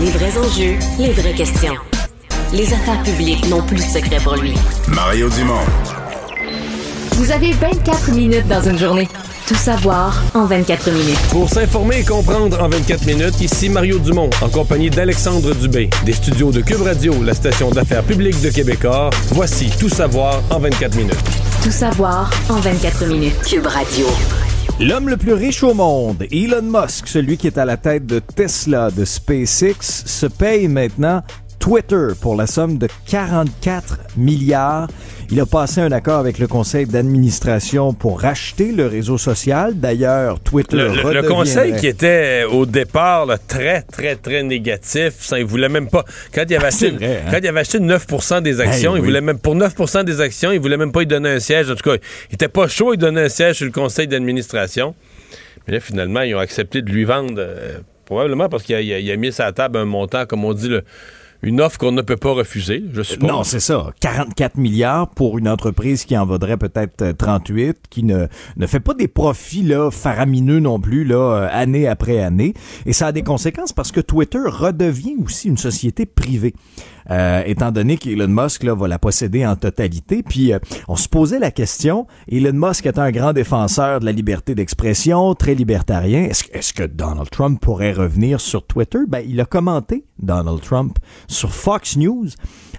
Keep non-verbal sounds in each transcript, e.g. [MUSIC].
Les vrais enjeux, les vraies questions. Les affaires publiques n'ont plus de secret pour lui. Mario Dumont. Vous avez 24 minutes dans une journée. Tout savoir en 24 minutes. Pour s'informer et comprendre en 24 minutes, ici Mario Dumont, en compagnie d'Alexandre Dubé, des studios de Cube Radio, la station d'affaires publique de Québecor. Voici Tout savoir en 24 minutes. Tout savoir en 24 minutes. Cube Radio. L'homme le plus riche au monde, Elon Musk, celui qui est à la tête de Tesla, de SpaceX, se paye maintenant Twitter pour la somme de 44 milliards. Il a passé un accord avec le conseil d'administration pour racheter le réseau social. D'ailleurs, Twitter Le, le- le conseil qui était au départ là, très, très, très négatif, ça, il voulait même pas. Quand il avait Ah, acheté, vrai, hein? quand il avait acheté 9% des actions, Hey, il oui. voulait même pour 9% des actions, il voulait même pas y donner un siège. En tout cas, il était pas chaud, il donnait un siège sur le conseil d'administration. Mais là, finalement, ils ont accepté de lui vendre, euh, probablement parce qu'il a, a mis sur la table un montant, comme on dit, le- une offre qu'on ne peut pas refuser, je suppose. Non, c'est ça. 44 milliards pour une entreprise qui en vaudrait peut-être euh, 38, qui ne, ne fait pas des profits là, faramineux non plus, là, euh, année après année. Et ça a des conséquences parce que Twitter redevient aussi une société privée. Euh, étant donné qu'Elon Musk là, va la posséder en totalité. Puis euh, on se posait la question, Elon Musk est un grand défenseur de la liberté d'expression, très libertarien. Est-ce, que- est-ce que Donald Trump pourrait revenir sur Twitter? Ben, il a commenté Donald Trump sur Fox News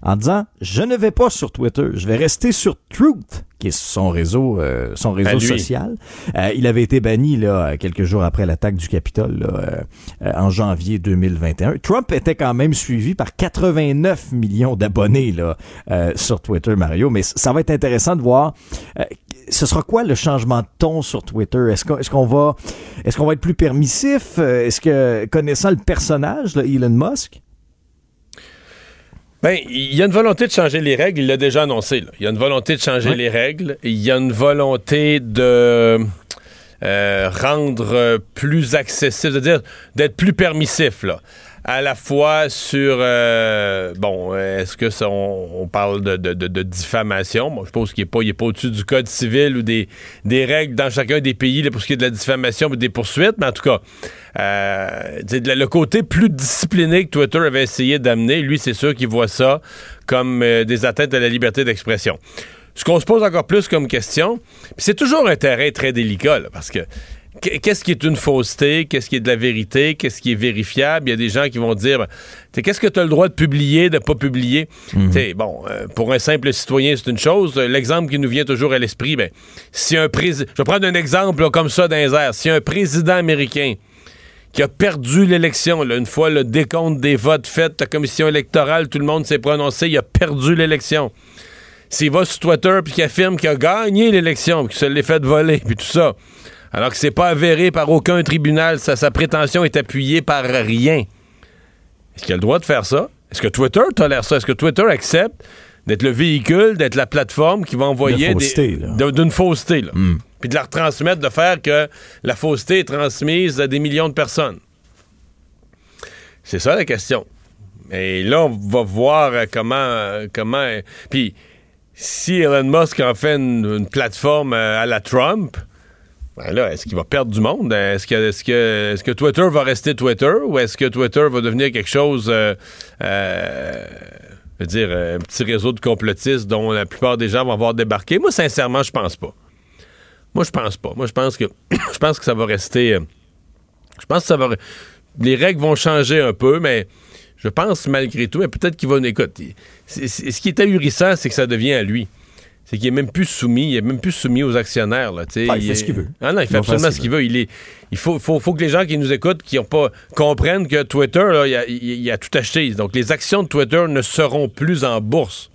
en disant je ne vais pas sur Twitter, je vais rester sur Truth qui est son réseau euh, son réseau social. Euh, il avait été banni là quelques jours après l'attaque du Capitole là, euh, en janvier 2021. Trump était quand même suivi par 89 millions d'abonnés là euh, sur Twitter Mario, mais ça va être intéressant de voir euh, ce sera quoi le changement de ton sur Twitter? Est-ce qu'on est-ce qu'on va est-ce qu'on va être plus permissif? Euh, Est-ce que connaissant le personnage là, Elon Musk Ben, il y a une volonté de changer les règles, il l'a déjà annoncé. là. Il y a une volonté de changer les règles. Il y a une volonté de euh, rendre plus accessible, c'est-à-dire d'être plus permissif, là. À la fois sur, euh, bon, euh, est-ce que on, parle de, diffamation? Moi, je pense qu'il n'est pas, pas au-dessus du code civil ou des, règles dans chacun des pays là, pour ce qui est de la diffamation ou des poursuites, mais en tout cas, euh, le côté plus discipliné que Twitter avait essayé d'amener, lui, c'est sûr qu'il voit ça comme euh, des atteintes à la liberté d'expression. Ce qu'on se pose encore plus comme question, c'est toujours un terrain très délicat, là, parce que qu- qu'est-ce qui est une fausseté, qu'est-ce qui est de la vérité, qu'est-ce qui est vérifiable? Il y a des gens qui vont dire, ben, qu'est-ce que tu as le droit de publier, de pas publier? T'sais, Bon, euh, pour un simple citoyen, c'est une chose. L'exemple qui nous vient toujours à l'esprit, ben, si un président, je vais prendre un exemple là, comme ça dans les airs. Si un président américain qui a perdu l'élection. Une fois le décompte des votes fait, la commission électorale, tout le monde s'est prononcé, il a perdu l'élection. S'il va sur Twitter puis qu'il affirme qu'il a gagné l'élection, puis qu'il se l'est fait voler, puis tout ça, alors que c'est pas avéré par aucun tribunal, sa, sa prétention est appuyée par rien. Est-ce qu'il a le droit de faire ça? Est-ce que Twitter tolère ça? Est-ce que Twitter accepte d'être le véhicule, d'être la plateforme qui va envoyer De fausseté, des- d'une fausseté, là? Puis de la retransmettre, de faire que la fausseté est transmise à des millions de personnes. C'est ça la question. Et là, on va voir euh, comment. euh, comment euh, Puis, si Elon Musk en fait une, une plateforme à la Trump, ben est-ce qu'il va perdre du monde? Est-ce que, est-ce que, Twitter va rester Twitter ou est-ce que Twitter va devenir quelque chose. euh, euh, je veux dire, euh, un petit réseau de complotistes dont la plupart des gens vont avoir débarqué? Moi, sincèrement, je pense pas. Moi, je pense pas. Moi, je pense que [COUGHS] je pense que ça va rester. euh, je pense que ça va. Les règles vont changer un peu, mais je pense malgré tout, mais peut-être qu'il va. Écoute, ce qui est ahurissant, c'est que ça devient à lui. C'est qu'il est même plus soumis, il est même plus soumis aux actionnaires. Là. Ah, il fait est- ce qu'il veut. Ah non, il fait absolument ce qu'il veut. Il, est, il faut, faut, faut que les gens qui nous écoutent, qui ont pas comprennent que Twitter, là, il, a, il a tout acheté. Donc les actions de Twitter ne seront plus en bourse.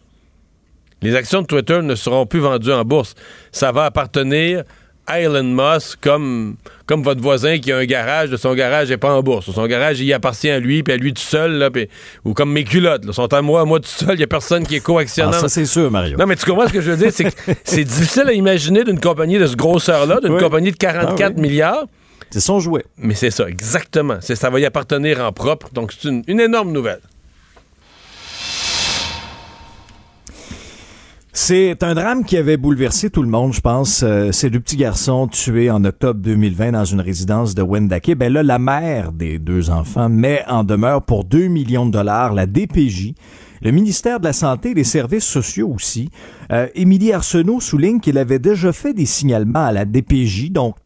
Les actions de Twitter ne seront plus vendues en bourse. Ça va appartenir à Elon Musk comme, comme votre voisin qui a un garage, de son garage n'est pas en bourse. Son garage, il appartient à lui, puis à lui tout seul, là, ou comme mes culottes, là, sont à moi, à moi tout seul, il n'y a personne qui est Ah, coactionnant. ça c'est sûr Mario. Non, mais tu comprends ce que je veux dire? C'est que [LAUGHS] c'est difficile à imaginer d'une compagnie de ce grosseur-là, d'une Oui. compagnie de 44 Ah oui. milliards. C'est son jouet. Mais c'est ça, exactement. C'est, ça va y appartenir en propre. Donc, c'est une, une énorme nouvelle. C'est un drame qui avait bouleversé tout le monde, je pense. Euh, ces deux petits garçons tués en octobre 2020 dans une résidence de Wendake. Ben là, la mère des deux enfants met en demeure pour 2 millions de dollars la DPJ le ministère de la Santé et des Services sociaux aussi. Euh, Émilie Arsenault souligne qu'il avait déjà fait des signalements à la DPJ, donc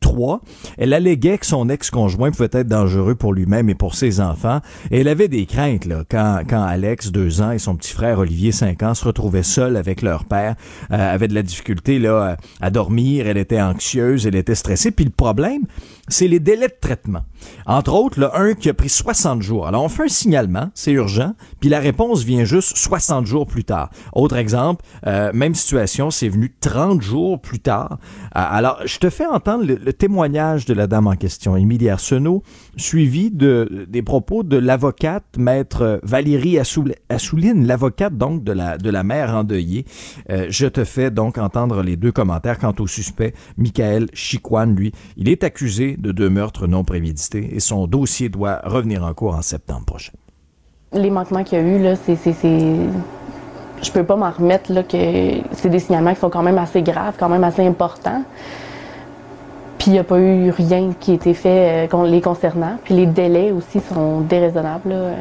Elle alléguait que son ex-conjoint pouvait être dangereux pour lui-même et pour ses enfants. Et elle avait des craintes là, quand, quand Alex, deux ans, et son petit frère Olivier, cinq ans, se retrouvaient seuls avec leur père, euh, avait de la difficulté là, à dormir, elle était anxieuse, elle était stressée. Puis le problème, c'est les délais de traitement. Entre autres, le un qui a pris 60 jours. Alors, on fait un signalement, c'est urgent, puis la réponse vient juste 60 jours plus tard. Autre exemple, euh, même situation, c'est venu 30 jours plus tard. Euh, alors, je te fais entendre le, témoignage de la dame en question, Émilie Arsenault, suivi de, des propos de l'avocate, maître Valérie Assouline, l'avocate donc de la, de la mère endeuillée. Euh, je te fais donc entendre les deux commentaires quant au suspect, Michael Chiquan, lui. Il est accusé de deux meurtres non prémédités et son dossier doit revenir en cours en septembre prochain. Les manquements qu'il y a eu, là, c'est, je peux pas m'en remettre là, que c'est des signalements qui sont quand même assez graves, quand même assez importants. Puis il n'y a pas eu rien qui a été fait euh, les concernant. Puis les délais aussi sont déraisonnables. Euh,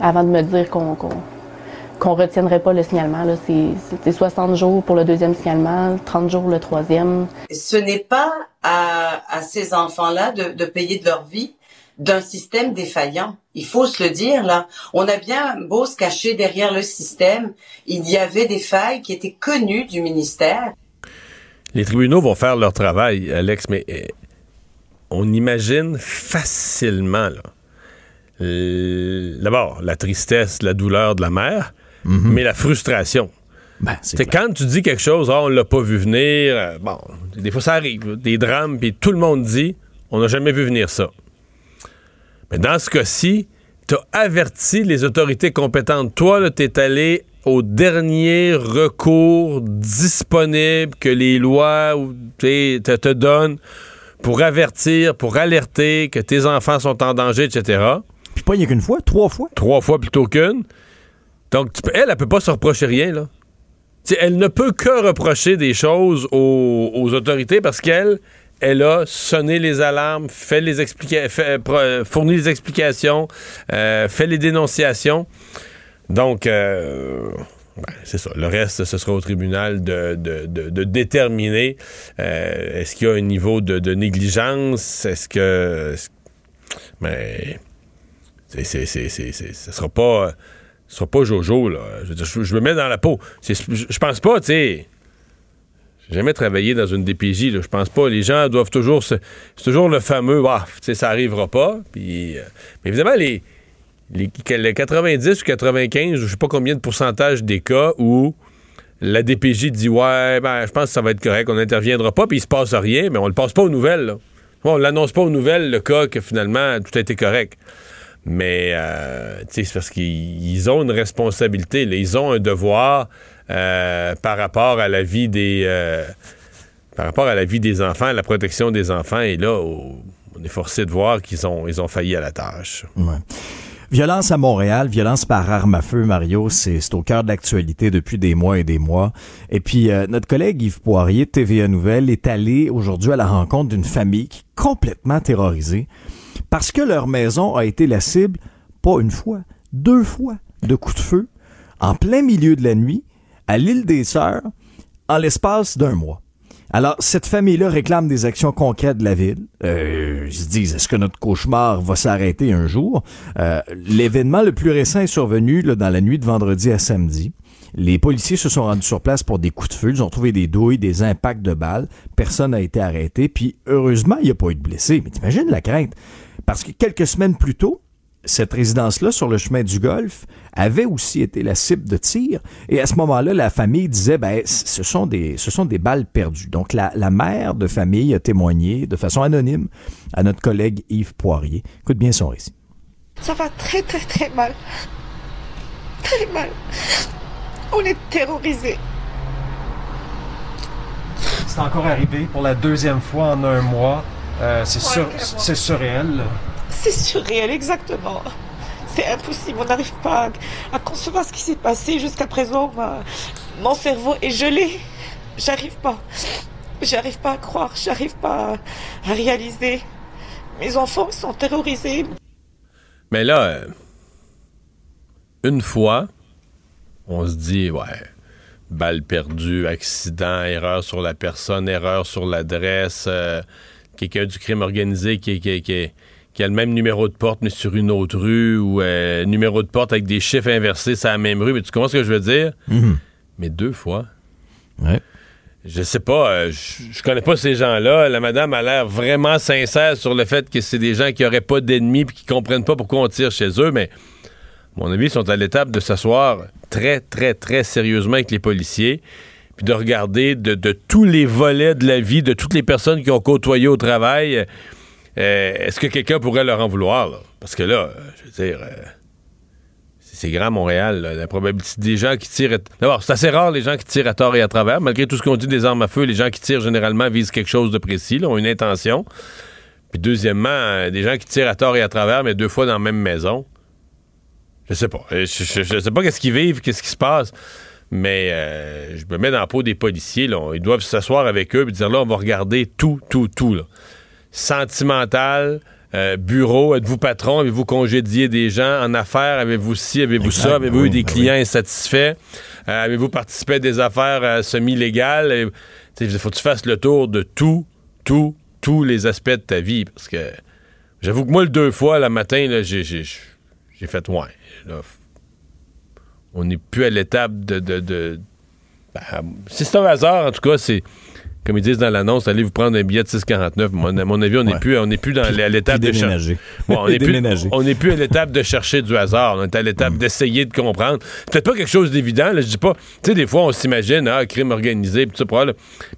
avant de me dire qu'on qu'on retiendrait pas le signalement. C'est 60 jours pour le deuxième signalement, 30 jours le troisième. Ce n'est pas à, à ces enfants-là de, de payer de leur vie d'un système défaillant. Il faut se le dire là. On a bien beau se cacher derrière le système, il y avait des failles qui étaient connues du ministère. Les tribunaux vont faire leur travail, Alex, mais eh, on imagine facilement là. D'abord, la tristesse, la douleur de la mère, Mhm. mais la frustration. Ben, c'est quand tu dis quelque chose, oh, on l'a pas vu venir, euh, bon, des fois ça arrive, des drames, puis tout le monde dit, on n'a jamais vu venir ça. Mais dans ce cas-ci, tu as averti les autorités compétentes. Toi, tu es allé au dernier recours disponible que les lois te, te donnent pour avertir, pour alerter que tes enfants sont en danger, etc. Puis pas il n'y a qu'une fois, trois fois. Trois fois plutôt qu'une. Donc, elle, elle peut pas se reprocher rien, là. elle ne peut que reprocher des choses aux, autorités parce qu'elle, elle a sonné les alarmes, fait les euh, fourni les explications, euh, fait les dénonciations. Donc, euh, ben, c'est ça. Le reste, ce sera au tribunal de, déterminer est-ce qu'il y a un niveau de, négligence, est-ce que... mais... c'est, ce sera pas ce sera pas Jojo, là. Je, me mets dans la peau. Je, pense pas, tu sais. J'ai jamais travaillé dans une DPJ, là. Je pense pas. Les gens doivent toujours. C'est toujours le fameux, ah, sais, ça arrivera pas. Puis, euh, mais évidemment, les, les, 90 ou 95, je sais pas combien de pourcentage des cas où la DPJ dit, ouais, ben, je pense que ça va être correct, on n'interviendra pas, puis il se passe rien, mais on le passe pas aux nouvelles, là. On l'annonce pas aux nouvelles, le cas que finalement tout a été correct. Mais euh, c'est parce qu'ils ont une responsabilité, ils ont un devoir euh, par rapport à la vie des euh, par rapport à la vie des enfants, la protection des enfants. Et là, on est forcé de voir qu'ils ont ils ont failli à la tâche. Violence à Montréal, violence par arme à feu, Mario, c'est au cœur de l'actualité depuis des mois et des mois. Et puis, euh, notre collègue Yves Poirier TVA Nouvelle est allé aujourd'hui à la rencontre d'une famille qui est complètement terrorisée parce que leur maison a été la cible, pas une fois, deux fois, de coups de feu, en plein milieu de la nuit, à l'île des Sœurs, en l'espace d'un mois. Alors, cette famille-là réclame des actions concrètes de la ville. Euh, ils se disent, est-ce que notre cauchemar va s'arrêter un jour? Euh, l'événement le plus récent est survenu dans la nuit de vendredi à samedi. Les policiers se sont rendus sur place pour des coups de feu. Ils ont trouvé des douilles, des impacts de balles. Personne n'a été arrêté. Puis, heureusement, il n'y a pas eu de blessés. Mais t'imagines la crainte? Parce que quelques semaines plus tôt, cette résidence-là, sur le chemin du Golfe, avait aussi été la cible de tir. Et à ce moment-là, la famille disait, ben, ce sont des, ce sont des balles perdues. Donc, la, la mère de famille a témoigné de façon anonyme à notre collègue Yves Poirier. Écoute bien son récit. Ça va très, très, très mal. Très mal. On est terrorisés. C'est encore arrivé pour la deuxième fois en un mois. Euh, c'est surréel. [LAUGHS] C'est surréel, exactement. C'est impossible. On n'arrive pas à, concevoir ce qui s'est passé jusqu'à présent. Mon cerveau est gelé. J'arrive pas. J'arrive pas à croire. J'arrive pas à réaliser. Mes enfants sont terrorisés. Mais là, euh, une fois, on se dit, ouais, balle perdue, accident, erreur sur la personne, erreur sur l'adresse, euh, quelqu'un du crime organisé qui, qui, qui, qui, a le même numéro de porte mais sur une autre rue ou euh, numéro de porte avec des chiffres inversés c'est la même rue. Mais tu comprends ce que je veux dire? Mhm. Mais deux fois. Ouais. Je sais pas, euh, je je connais pas ces gens-là. La madame a l'air vraiment sincère sur le fait que c'est des gens qui auraient pas d'ennemis puis qui comprennent pas pourquoi on tire chez eux, mais à mon avis, ils sont à l'étape de s'asseoir très, très, très sérieusement avec les policiers puis de regarder de, de tous les volets de la vie de toutes les personnes qui ont côtoyé au travail. Euh, Est-ce que quelqu'un pourrait leur en vouloir? Parce que là, euh, je veux dire, euh, c'est grand Montréal, là, la probabilité des gens qui tirent. D'abord, c'est assez rare les gens qui tirent à tort et à travers. Malgré tout ce qu'on dit des armes à feu, les gens qui tirent généralement visent quelque chose de précis, là, ont une intention. Puis deuxièmement, des gens qui tirent à tort et à travers, mais deux fois dans la même maison. Je sais pas. Je, sais pas qu'est-ce qu'ils vivent, qu'est-ce qui se passe. Mais je me mets dans la peau des policiers. Ils doivent s'asseoir avec eux et dire là, on va regarder tout, tout, tout. Sentimental, euh, bureau, êtes-vous patron, avez-vous congédié des gens en affaires, avez-vous ci, avez-vous ça, avez-vous eu des ben clients insatisfaits, Euh, avez-vous participé à des affaires euh, semi-légales. Il faut que tu fasses le tour de tout, tout, tous les aspects de ta vie. Parce que j'avoue que moi, le deux fois, le matin, là, j'ai, j'ai, j'ai fait ouais. Là, on n'est plus à l'étape de. de, de- ben, si c'est un hasard, en tout cas, c'est. Comme ils disent dans l'annonce, allez vous prendre un billet de 6,49. Mon- À mon avis, on n'est Ouais. plus, on n'est plus dans, à l'étape de cher- déménager. Bon, on [LAUGHS] n'est plus, on n'est plus à l'étape de chercher du hasard. On est à l'étape d'essayer de comprendre. Peut-être pas quelque chose d'évident. Je dis pas. Tu sais, des fois, on s'imagine, ah, crime organisé, pis tout ça, pour, là.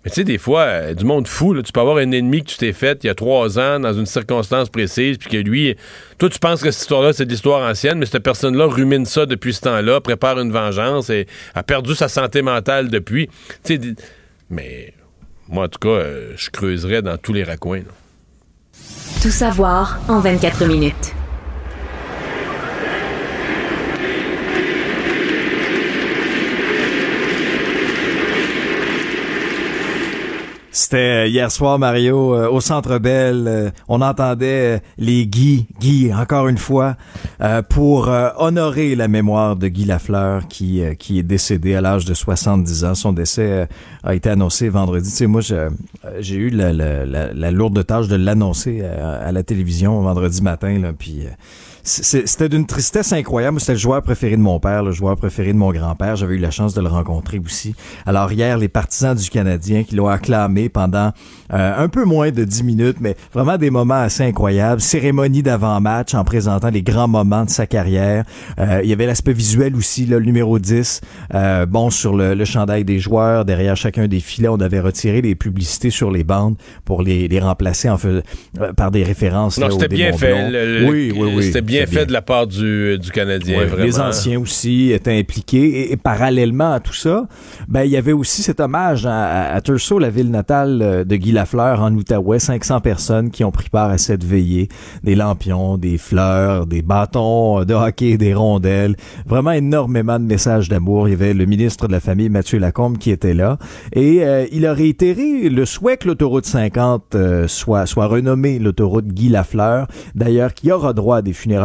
Mais tu sais, des fois, euh, du monde fou, là, tu peux avoir un ennemi que tu t'es fait il y a trois ans dans une circonstance précise, puis que lui, toi, tu penses que cette histoire-là, c'est de l'histoire ancienne, mais cette personne-là rumine ça depuis ce temps-là, prépare une vengeance et a perdu sa santé mentale depuis. Tu sais, mais moi, en tout cas, euh, je creuserais dans tous les raccoins. Tout savoir en 24 minutes. C'était euh, hier soir, Mario, euh, au Centre Bell. euh, on entendait euh, les Guy, Guy, encore une fois, pour honorer la mémoire de Guy Lafleur, qui, qui est décédé à l'âge de 70 ans. Son décès a été annoncé vendredi. Tu sais, moi, j'ai eu la, lourde tâche de l'annoncer euh, à la télévision vendredi matin, là, puis... C'était d'une tristesse incroyable. C'était le joueur préféré de mon père, le joueur préféré de mon grand-père. J'avais eu la chance de le rencontrer aussi. Alors hier, les partisans du Canadien qui l'ont acclamé pendant euh, un peu moins de 10 minutes, mais vraiment des moments assez incroyables. Cérémonie d'avant-match en présentant les grands moments de sa carrière. Euh, il y avait l'aspect visuel aussi, là, le numéro 10. Euh, bon, sur le, le chandail des joueurs, derrière chacun des filets, on avait retiré les publicités sur les bandes pour les, les remplacer en fais- euh, par des références. Non, c'était bien fait. Le- oui, oui, oui. Bien fait de la part du, du Canadien, Ouais, vraiment. Les anciens aussi étaient impliqués. Et, et parallèlement à tout ça, ben, il y avait aussi cet hommage à, à, la ville natale euh, de Guy Lafleur en Outaouais. 500 personnes qui ont pris part à cette veillée. Des lampions, des fleurs, des bâtons de hockey, des rondelles. Vraiment énormément de messages d'amour. Il y avait le ministre de la Famille, Mathieu Lacombe, qui était là. Et euh, il a réitéré le souhait que l'autoroute 50 euh, soit, soit renommée l'autoroute Guy Lafleur. D'ailleurs, qui aura droit à des funérailles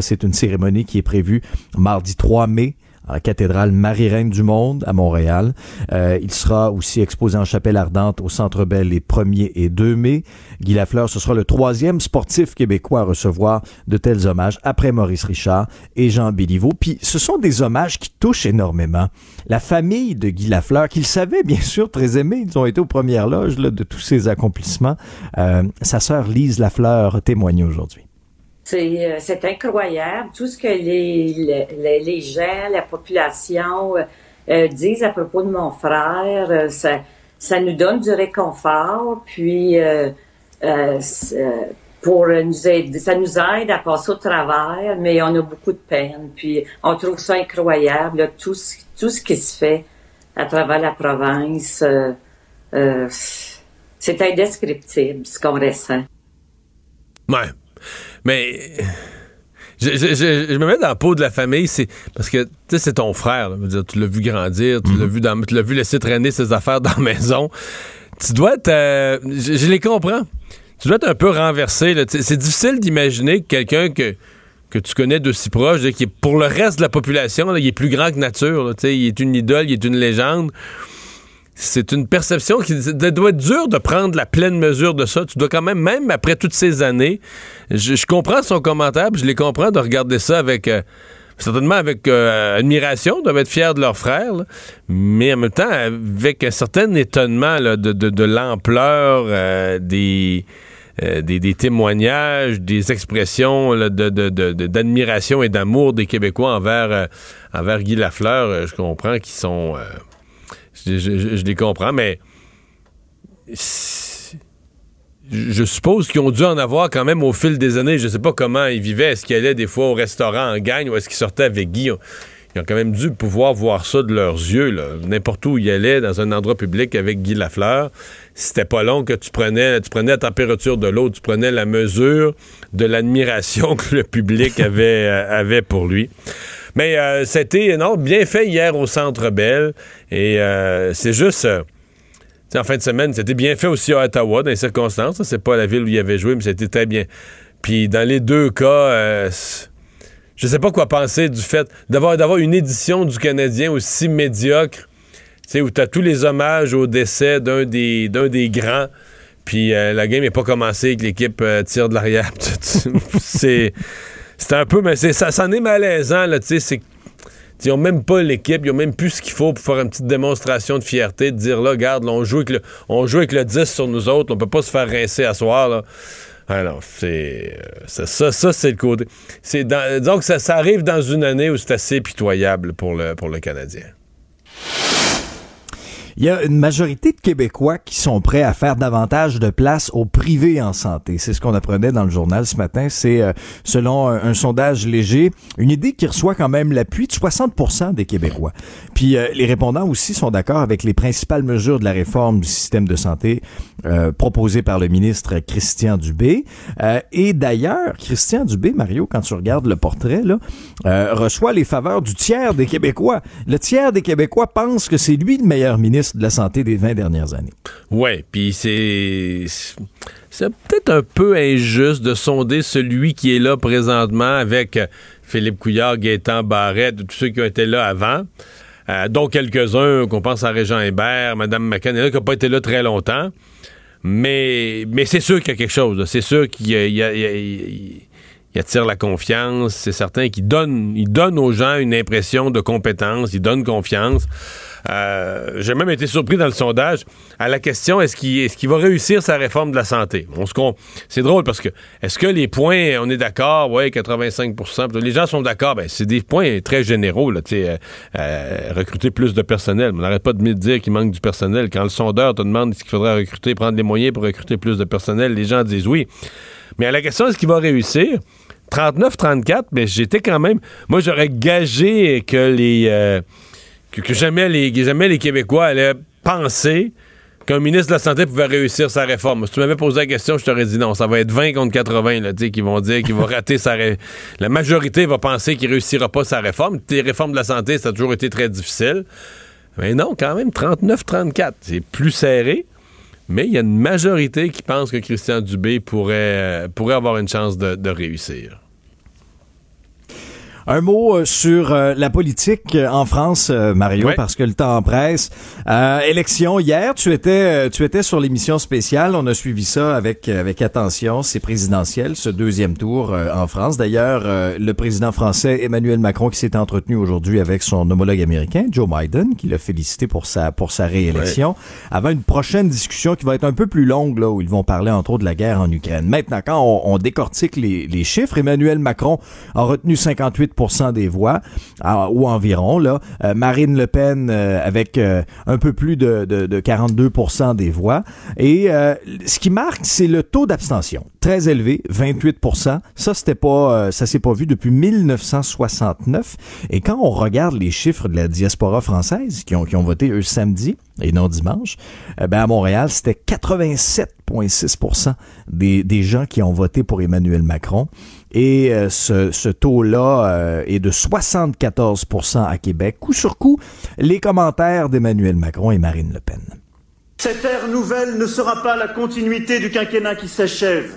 C'est une cérémonie qui est prévue mardi 3 mai à la cathédrale Marie-Reine du Monde à Montréal. Euh, il sera aussi exposé en chapelle ardente au Centre Bell les 1er et 2 mai. Guy Lafleur, ce sera le troisième sportif québécois à recevoir de tels hommages après Maurice Richard et Jean Béliveau. Puis ce sont des hommages qui touchent énormément. La famille de Guy Lafleur, qu'il savait bien sûr très aimé, ils ont été aux premières loges de tous ses accomplissements. Euh, sa sœur Lise Lafleur témoigne aujourd'hui. C'est euh, c'est incroyable tout ce que les, les, gens, la population euh, euh, disent à propos de mon frère. Ça, nous donne du réconfort, puis pour nous aider, ça nous aide à passer au travers, mais on a beaucoup de peine. Puis on trouve ça incroyable, tout, ce, tout ce qui se fait à travers la province. c'est indescriptible ce qu'on ressent. Ouais. Mais je, me mets dans la peau de la famille, c'est parce que tu sais, c'est ton frère. tu l'as vu grandir, tu l'as mhm. vu dans, tu l'as vu laisser traîner ses affaires dans la maison. Tu dois être, euh, je, les comprends. Tu dois être un peu renversé. C'est difficile d'imaginer que quelqu'un que que tu connais d'aussi proche, qui pour le reste de la population, il est plus grand que nature. il est une idole, il est une légende c'est une perception qui doit être dure de prendre la pleine mesure de ça. Tu dois quand même, même après toutes ces années, je, comprends son commentaire, je les comprends de regarder ça avec, euh, certainement avec euh, admiration, doivent être fiers de leur frère, mais en même temps avec un certain étonnement de, l'ampleur euh, des, des, témoignages, des expressions d'admiration et d'amour des Québécois envers, envers Guy Lafleur. je comprends qu'ils sont je, les comprends, mais je suppose qu'ils ont dû en avoir quand même au fil des années. Je sais pas comment ils vivaient. Est-ce qu'ils allaient des fois au restaurant en gagne ou est-ce qu'ils sortaient avec Guy? Ils ont quand même dû pouvoir voir ça de leurs yeux. N'importe où ils allaient, dans un endroit public avec Guy Lafleur, c'était pas long que tu prenais, tu prenais la température de l'eau, tu prenais la mesure de l'admiration [LAUGHS] que le public avait, euh, avait pour lui. Mais euh, c'était non, bien fait hier au Centre Bell. Et euh, c'est juste. Euh, en fin de semaine, c'était bien fait aussi à Ottawa, dans les circonstances. C'est pas la ville où il avait joué, mais c'était très bien. Puis dans les deux cas, je sais pas quoi penser du fait d'avoir, une édition du Canadien aussi médiocre, où tu as tous les hommages au décès d'un des, grands. Puis la game n'est pas commencée, que l'équipe tire de l'arrière. [LAUGHS] c'est c'est un peu, mais c'est, ça, ça en est malaisant, là, tu sais, ils n'ont même pas l'équipe, ils n'ont même plus ce qu'il faut pour faire une petite démonstration de fierté, de dire là, regarde, on, joue avec le, on joue avec le 10 sur nous autres, on peut pas se faire rincer à soir. Là. Alors, c'est. Euh, ça, ça, c'est le côté. C'est donc, ça, ça arrive dans une année où c'est assez pitoyable pour le, pour le Canadien. Il y a une majorité de Québécois qui sont prêts à faire davantage de place au privé en santé. C'est ce qu'on apprenait dans le journal ce matin. C'est, euh, selon un, sondage léger, une idée qui reçoit quand même l'appui de 60 des Québécois. Puis euh, les répondants aussi sont d'accord avec les principales mesures de la réforme du système de santé euh, proposée par le ministre Christian Dubé. et d'ailleurs, Christian Dubé, Mario, quand tu regardes le portrait, là, reçoit les faveurs du tiers des Québécois. Le tiers des Québécois pense que c'est lui le meilleur ministre de la Santé des 20 dernières années. Oui, puis c'est c'est peut-être un peu injuste de sonder celui qui est là présentement avec euh, Philippe Couillard, Gaétan Barrette, tous ceux qui ont été là avant, euh, dont quelques-uns, qu'on pense à Régent Hébert, Mme McCann, qui n'ont pas été là très longtemps. Mais, mais c'est sûr qu'il y a quelque chose. C'est sûr qu'il y a, il attire la confiance. C'est certain qu'il donne, il donne aux gens une impression de compétence. Il donne confiance. Euh, j'ai même été surpris dans le sondage à la question est-ce qu'il est va réussir sa réforme de la santé? c'est drôle parce que est-ce que les points, on est d'accord, ouais, 85% les gens sont d'accord, ben, c'est des points très généraux, là, euh, euh, recruter plus de personnel. On n'arrête pas de me dire qu'il manque du personnel. Quand le sondeur te demande ce qu'il faudrait recruter, prendre les moyens pour recruter plus de personnel, les gens disent oui. Mais à la question est-ce qu'il va réussir? 39-34, mais j'étais quand même. Moi, j'aurais gagé que les que, jamais, les, jamais les Québécois allaient penser qu'un ministre de la Santé pouvait réussir sa réforme. Si tu m'avais posé la question, je t'aurais dit non, ça va être 20 contre 80, là, qui vont dire qu'il va [LAUGHS] rater sa réforme. La majorité va penser qu'il réussira pas sa réforme. Les réformes de la santé, ça a toujours été très difficile. Mais non, quand même, 39-34. C'est plus serré. Mais il y a une majorité qui pense que Christian Dubé pourrait, euh, pourrait avoir une chance de réussir. Un mot euh, sur euh, la politique euh, en France, Mario, parce que le temps presse. élection hier, tu étais tu étais sur l'émission spéciale. On a suivi ça avec avec attention. C'est présidentiel, ce deuxième tour en France. D'ailleurs, le président français Emmanuel Macron qui s'est entretenu aujourd'hui avec son homologue américain Joe Biden, qui l'a félicité pour sa pour sa réélection, avant une prochaine discussion qui va être un peu plus longue là où ils vont parler entre autres de la guerre en Ukraine. Maintenant, quand on, on décortique les, les chiffres, Emmanuel Macron a retenu 58 des voix, ou environ. Là. Euh, Marine Le Pen euh, avec euh, un peu plus de, de, 42% des voix. Et ce qui marque, c'est le taux d'abstention. Très élevé, 28 Ça, c'était pas, ça s'est pas vu depuis 1969. Et quand on regarde les chiffres de la diaspora française qui ont, qui ont voté eux samedi et non dimanche, ben à Montréal, c'était 87 47,6 des, des gens qui ont voté pour Emmanuel Macron. Et euh, ce, ce taux-là euh, est de 74% à Québec. Coup sur coup, les commentaires d'Emmanuel Macron et Marine Le Pen. Cette ère nouvelle ne sera pas la continuité du quinquennat qui s'achève,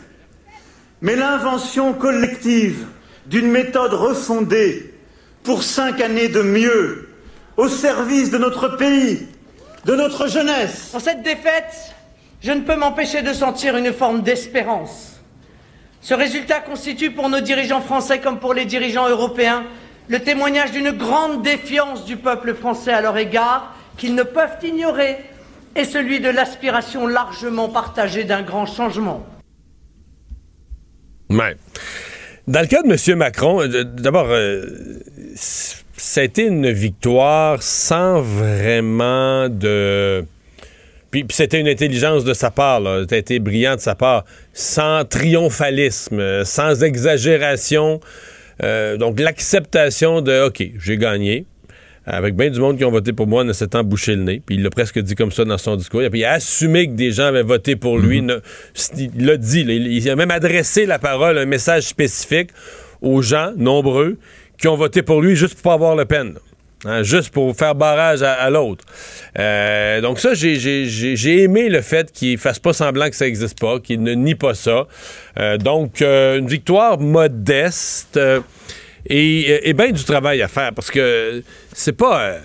mais l'invention collective d'une méthode refondée pour cinq années de mieux, au service de notre pays, de notre jeunesse. En cette défaite, je ne peux m'empêcher de sentir une forme d'espérance. Ce résultat constitue pour nos dirigeants français comme pour les dirigeants européens le témoignage d'une grande défiance du peuple français à leur égard qu'ils ne peuvent ignorer et celui de l'aspiration largement partagée d'un grand changement. Ouais. Dans le cas de M. Macron, euh, d'abord, euh, ça a été une victoire sans vraiment de puis, c'était une intelligence de sa part, été brillant de sa part, sans triomphalisme, euh, sans exagération. Euh, donc, l'acceptation de OK, j'ai gagné. Avec bien du monde qui ont voté pour moi en s'étant bouché le nez. Puis il l'a presque dit comme ça dans son discours. Puis il a assumé que des gens avaient voté pour lui. Mhm. Il l'a dit. il a même adressé la parole, un message spécifique aux gens nombreux qui ont voté pour lui juste pour pas avoir le peine. Hein, juste pour faire barrage à, l'autre. Euh, donc ça, j'ai aimé le fait qu'il fasse pas semblant que ça n'existe pas, qu'il ne nie pas ça. Euh, donc, euh, une victoire modeste et, bien du travail à faire parce que c'est pas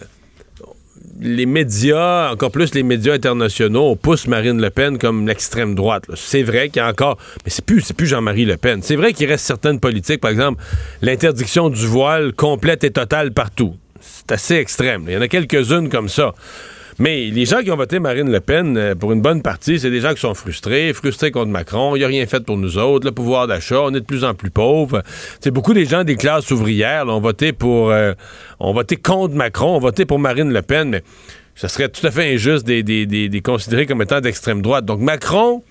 les médias, encore plus les médias internationaux, poussent Marine Le Pen comme l'extrême droite. C'est vrai qu'il y a encore, mais c'est plus, plus Jean-Marie Le Pen. C'est vrai qu'il reste certaines politiques, par exemple l'interdiction du voile complète et totale partout c'est assez extrême. Il y en a quelques-unes comme ça. Mais les gens qui ont voté Marine Le Pen, euh, pour une bonne partie, c'est des gens qui sont frustrés, frustrés contre Macron. Il n'y a rien fait pour nous autres. Le pouvoir d'achat, on est de plus en plus pauvres. C'est beaucoup des gens des classes ouvrières ont voté pour, euh, ont voté contre Macron, ont voté pour Marine Le Pen, mais ce serait tout à fait injuste de les considérer comme étant d'extrême droite. Donc Macron,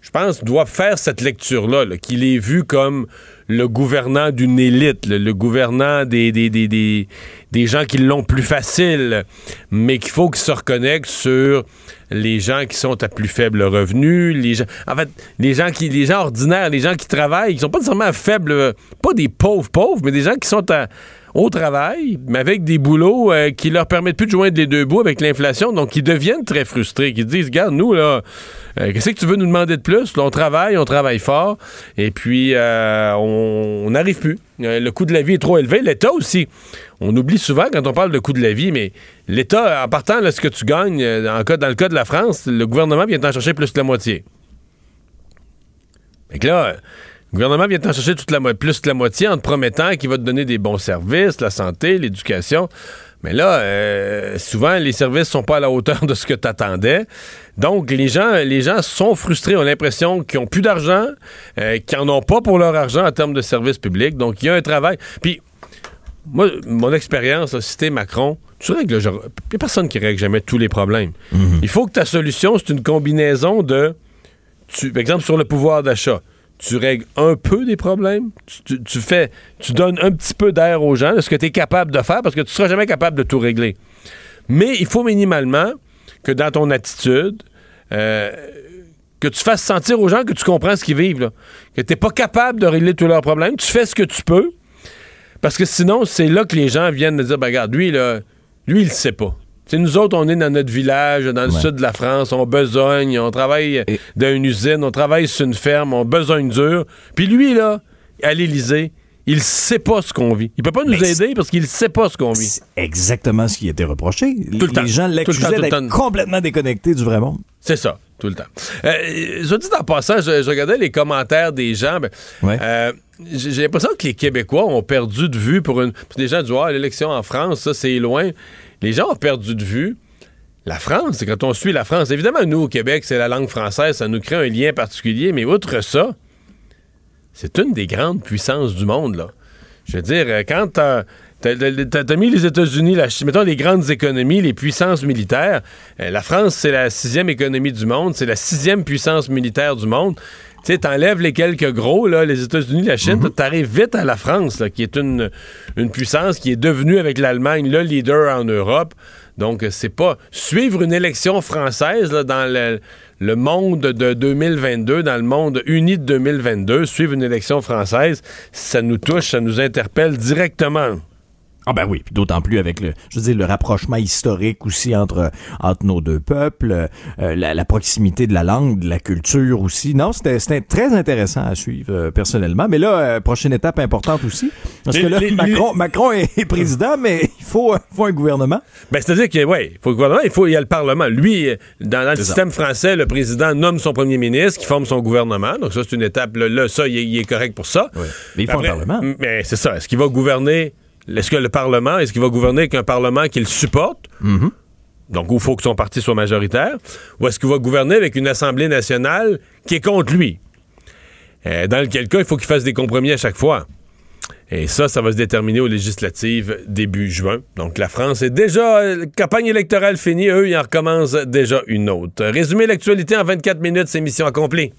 je pense, doit faire cette lecture-là, -là, qu'il est vu comme le gouvernant d'une élite, le, gouvernant des, des, des, des, gens qui l'ont plus facile, mais qu'il faut qu'il se reconnecte sur les gens qui sont à plus faible revenu, les gens, en fait, les gens qui, les gens ordinaires, les gens qui travaillent, qui sont pas nécessairement à faible, pas des pauvres pauvres, mais des gens qui sont à, au travail, mais avec des boulots euh, qui leur permettent plus de joindre les deux bouts avec l'inflation, donc ils deviennent très frustrés, qui disent, regarde, nous, là, euh, qu'est-ce que tu veux nous demander de plus? on travaille, on travaille fort, et puis euh, on n'arrive plus. le coût de la vie est trop élevé. L'État aussi. On oublie souvent quand on parle de coût de la vie, mais l'État, en partant de ce que tu gagnes, dans le cas de la France, le gouvernement vient t'en chercher plus que la moitié. Fait que là, le gouvernement vient t'en chercher toute la, plus que la moitié en te promettant qu'il va te donner des bons services, la santé, l'éducation. Mais là, euh, souvent, les services sont pas à la hauteur de ce que tu attendais. Donc, les gens, les gens sont frustrés, ont l'impression qu'ils ont plus d'argent, euh, qu'ils n'en ont pas pour leur argent en termes de services publics. Donc, il y a un travail. Puis, moi, mon expérience, c'était Macron, tu règles, il n'y a personne qui règle jamais tous les problèmes. Mm-hmm. Il faut que ta solution, c'est une combinaison de, tu, par exemple, sur le pouvoir d'achat tu règles un peu des problèmes, tu, fais, tu donnes un petit peu d'air aux gens, ce que tu es capable de faire, parce que tu seras jamais capable de tout régler. Mais il faut minimalement que dans ton attitude, euh, que tu fasses sentir aux gens que tu comprends ce qu'ils vivent, que tu n'es pas capable de régler tous leurs problèmes, tu fais ce que tu peux, parce que sinon, c'est là que les gens viennent de dire, ben, regarde, lui, là, lui, il ne sait pas nous autres, on est dans notre village, dans le sud de la France, on besogne, on travaille dans une usine, on travaille sur une ferme, on besogne dur. Puis lui, là, à l'Élysée, il sait pas ce qu'on vit. Il peut pas nous aider parce qu'il sait pas ce qu'on vit. C'est exactement ce qui a été reproché. Tout le les gens l'accusaient d'être complètement déconnecté du vrai monde. C'est ça, tout le temps. Euh, je dis en passant, je, regardais les commentaires des gens. Ben, euh, j'ai l'impression que les Québécois ont perdu de vue pour une. Des gens disent ah, l'élection en France, ça c'est loin les gens ont perdu de vue la France. C'est quand on suit la France. Évidemment, nous, au Québec, c'est la langue française, ça nous crée un lien particulier, mais outre ça, c'est une des grandes puissances du monde. Je veux dire, euh, quand t'as as, mis les États-Unis, mettons les grandes économies, les puissances militaires. Euh, la France, c'est la sixième économie du monde, c'est la sixième puissance militaire du monde tu sais, t'enlèves les quelques gros, là, les États-Unis, la Chine, tu mhm. t'arrives vite à la France, qui est une, une puissance qui est devenue avec l'Allemagne le leader en Europe. Donc, c'est pas suivre une élection française dans le monde de 2022, dans le monde uni de 2022, suivre une élection française, ça nous touche, ça nous interpelle directement. Ah ben oui, d'autant plus avec le, je veux dire, le rapprochement historique aussi entre, entre nos deux peuples, euh, la, proximité de la langue, de la culture aussi. Non, c'était très intéressant à suivre euh, personnellement. Mais là, euh, prochaine étape importante aussi, parce que là, Macron, Macron est, président, mais il faut, faut un gouvernement. Ben c'est-à-dire qu'il ouais, faut le gouvernement, il faut il y a le Parlement. Lui, dans, le système français, le président nomme son premier ministre, qui forme son gouvernement. Donc ça, c'est une étape. Là, ça, il est, correct pour ça. Mais il faut un Parlement. Mais c'est ça. Est-ce qu'il va gouverner est-ce que le Parlement, est-ce qu'il va gouverner avec un Parlement qu'il supporte? Mm-hmm. Donc, il faut que son parti soit majoritaire? Ou est-ce qu'il va gouverner avec une Assemblée nationale qui est contre lui? Euh, dans lequel cas, il faut qu'il fasse des compromis à chaque fois. Et ça, ça va se déterminer aux législatives début juin. Donc la France est déjà, euh, campagne électorale finie, eux, ils en recommencent déjà une autre. Résumer l'actualité en 24 minutes, c'est mission accomplie.